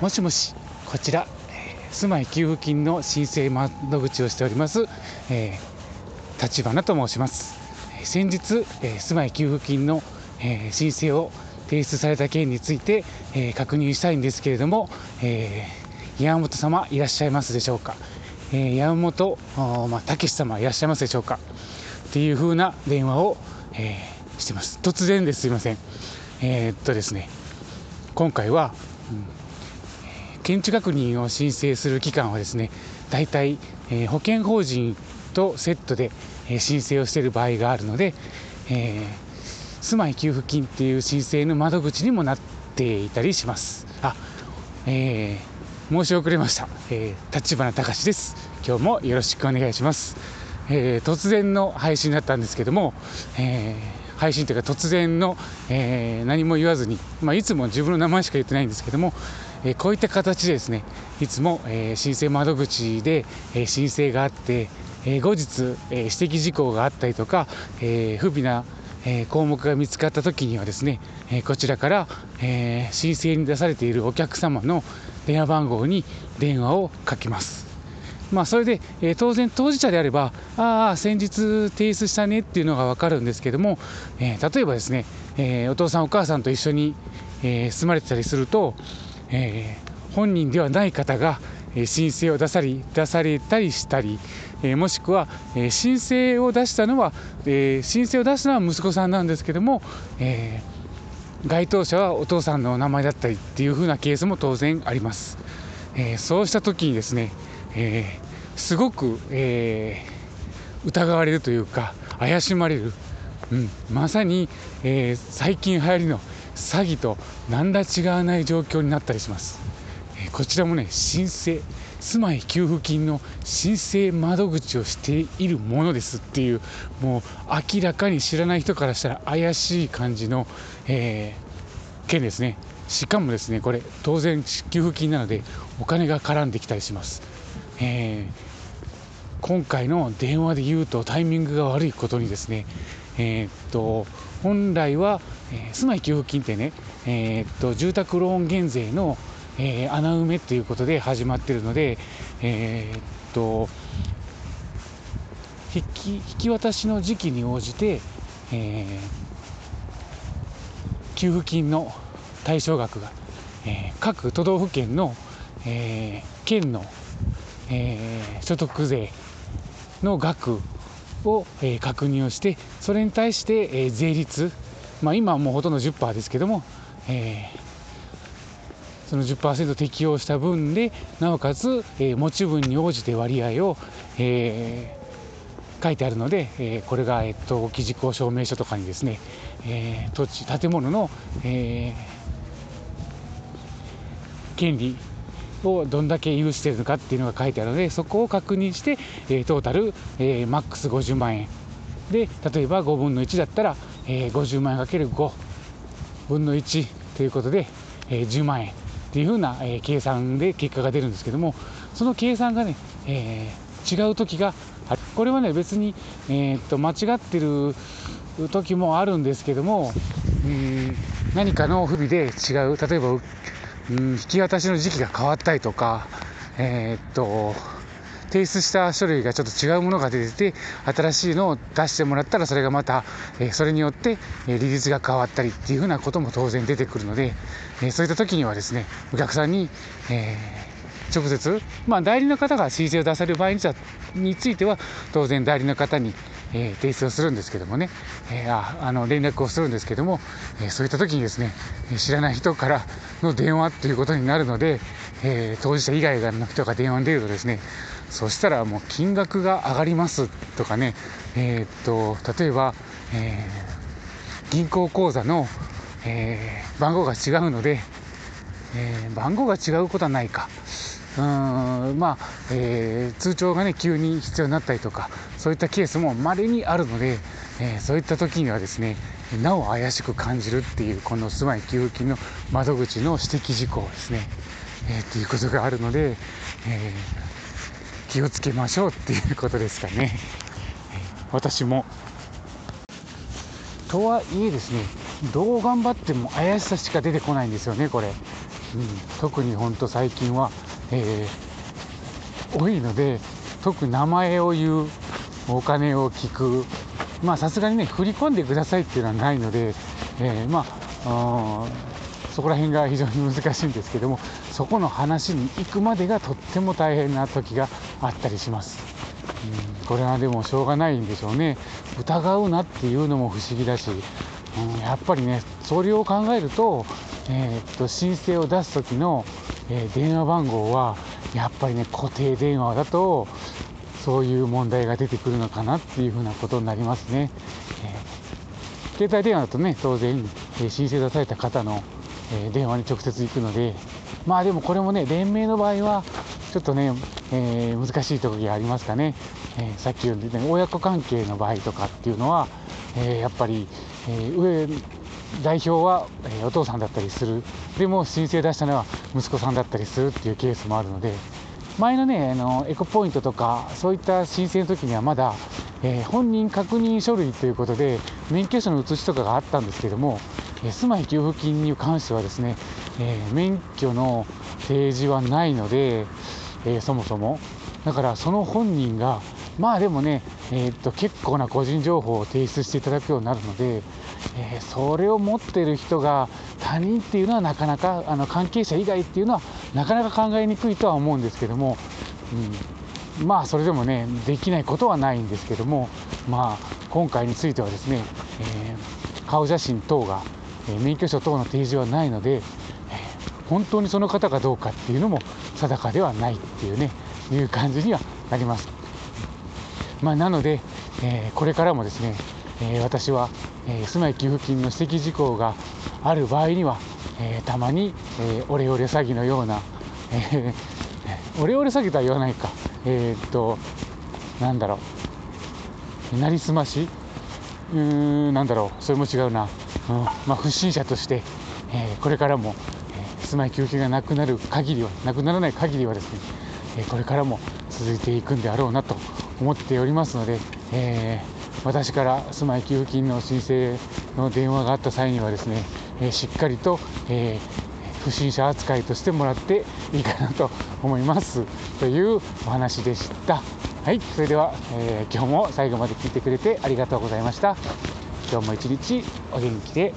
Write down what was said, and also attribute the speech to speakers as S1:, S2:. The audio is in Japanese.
S1: もしもしこちら、住まい給付金の申請窓口をしております、えー、立花と申します。先日、えー、住まい給付金の、えー、申請を提出された件について、えー、確認したいんですけれども、えー、山本様いらっしゃいますでしょうか、えー、山本まあ、武様いらっしゃいますでしょうか？っていう風な電話を、え、してます。突然ですいません。え、っとですね今回は、うん検知確認を申請する期間はですね大体、え、保険法人とセットで、え、申請をしている場合があるので、えー、住まい給付金っていう申請の窓口にもなっていたりします。あ、えー、申し遅れました。えー、立花隆です。今日もよろしくお願いします。えー、突然の配信だったんですけども、え、配信というか突然の、え、何も言わずに、まあ、いつも自分の名前しか言ってないんですけども、えこういった形でですねいつも、え申請窓口で、え申請があって、え後日、え指摘事項があったりとか、え不備なえ項目が見つかった時にはですね、えこちらから、え申請に出されているお客様の電話番号に電話をかけます。まあ、それで、え当然当事者であれば、ああ、先日提出したねっていうのが分かるんですけども、え例えばですね、えお父さん、お母さんと一緒に、え住まれてたりすると、えー、本人ではない方が、え、申請を出さり出されたりしたり、えー、もしくは、え申請を出したのは、え申請を出したのは息子さんなんですけども、え該当者はお父さんの名前だったりっていう風なケースも当然あります。えそうした時にですね、えすごく、え疑われるというか怪しまれる、うん、まさに、え最近流行りの詐欺と何ら違わない状況になったりします。えこちらもね申請住まい給付金の申請窓口をしているものですっていうもう明らかに知らない人からしたら怪しい感じの、えー、件ですねしかもですねこれ当然給付金なのでお金が絡んできたりします、えー、今回の電話で言うとタイミングが悪いことにですねえー、っと本来は、えー、住まい給付金ってね、えー、っと住宅ローン減税の、えー、穴埋めということで始まってるので、え、っと引き引き渡しの時期に応じて、え給付金の対象額が、え各都道府県の、え県の、え所得税の額を、え確認をしてそれに対して、え税率、まあ、今はもうほとんど10%ですけども、えー、その10%適用した分でなおかつ、え持ち分に応じて割合を、えー、書いてあるので、えこれが、えっと、基軸証明書とかにですね、え土地建物の、え権利をどんだけ有しているのかっていうのが書いてあるのでそこを確認して、えー、トータル、えー、マックス50万円。で例えば5分の1だったら、えー、50万円かける5分の1ということで、えー、10万円っていうふうな、えー、計算で結果が出るんですけどもその計算がね、えー、違う時がこれはね別に、えー、っと間違ってる時もあるんですけどもうん何かの不備で違う。例えばうん、引き渡しの時期が変わったりとか、えー、っと提出した書類がちょっと違うものが出てて新しいのを出してもらったらそれがまた、え、それによって、え、利率が変わったりっていうふうなことも当然出てくるので、え、そういった時にはですねお客さんに、え直接、まあ、代理の方が申請を出される場合については当然代理の方に、え、提出をするんですけどもね、え、ああの連絡をするんですけども、え、そういった時にですね知らない人からの電話っていうことになるので、え当事者以外の人が電話に出るとですねそしたらもう金額が上がりますとかね、えっと例えば、え銀行口座の、え番号が違うので、え番号が違うことはないか。うんまあ、えー、通帳がね急に必要になったりとかそういったケースも稀にあるので、えー、そういった時にはですねなお怪しく感じるっていうこの住まい給付金の窓口の指摘事項ですね、えー、っていうことがあるので、えー、気をつけましょうっていうことですかね、私も。とはいえですねどう頑張っても怪しさしか出てこないんですよねこれ。うん、特に本当最近は、えー、多いので特に名前を言うお金を聞く。まあさすがにね振り込んでくださいっていうのはないので、えー、まあそこら辺が非常に難しいんですけどもそこの話に行くまでがとっても大変な時があったりします。うん、これはでもしょうがないんでしょうね疑うなっていうのも不思議だし、うん、やっぱりねそれを考えると,、えー、っと申請を出す時の、えー、電話番号はやっぱりね固定電話だとそういう問題が出てくるのかなっていうふうなことになりますね。えー、携帯電話だとね当然、え申請出された方の、え電話に直接行くのでまあでもこれもね連名の場合はちょっとね、えー、難しい時がありますかね、えー、さっき言った、ね、親子関係の場合とかっていうのは、えー、やっぱり、え上代表は、えお父さんだったりする。でも申請出したのは息子さんだったりするっていうケースもあるので前のねあのエコポイントとかそういった申請の時にはまだ、え本人確認書類ということで免許証の写しとかがあったんですけども、え住まい給付金に関してはですね、え免許の提示はないので、えー、そもそも。だからその本人がまあでもね、えー、っと結構な個人情報を提出していただくようになるので、えー、それを持っている人が他人っていうのはなかなかあの関係者以外っていうのはなかなか考えにくいとは思うんですけども、うん、まあそれでもねできないことはないんですけどもまあ今回についてはですね、えー、顔写真等が、え免許証等の提示はないので、本当にその方かどうかっていうのも定かではないっていうねいう感じにはなります。まあ、なので、えー、これからもですね、えー、私は、えー、住まい給付金の指摘事項がある場合には、えたまに、えオレオレ詐欺のような、え オレオレ詐欺とは言わないか、えっとなんだろう。なりすまし？うーんなんだろう。それも違うな、うん。まあ、不審者として、えこれからも、住まい休憩がなくなる限りはなくならない限りはですね、えこれからも続いていくんであろうなと思っておりますので、えー、私から住まい給付金の申請の電話があった際にはですね、えしっかりと、えー、不審者扱いとしてもらっていいかなと思いますというお話でした。はい、それでは、えー、今日も最後まで聞いてくれてありがとうございました。今日も一日お元気で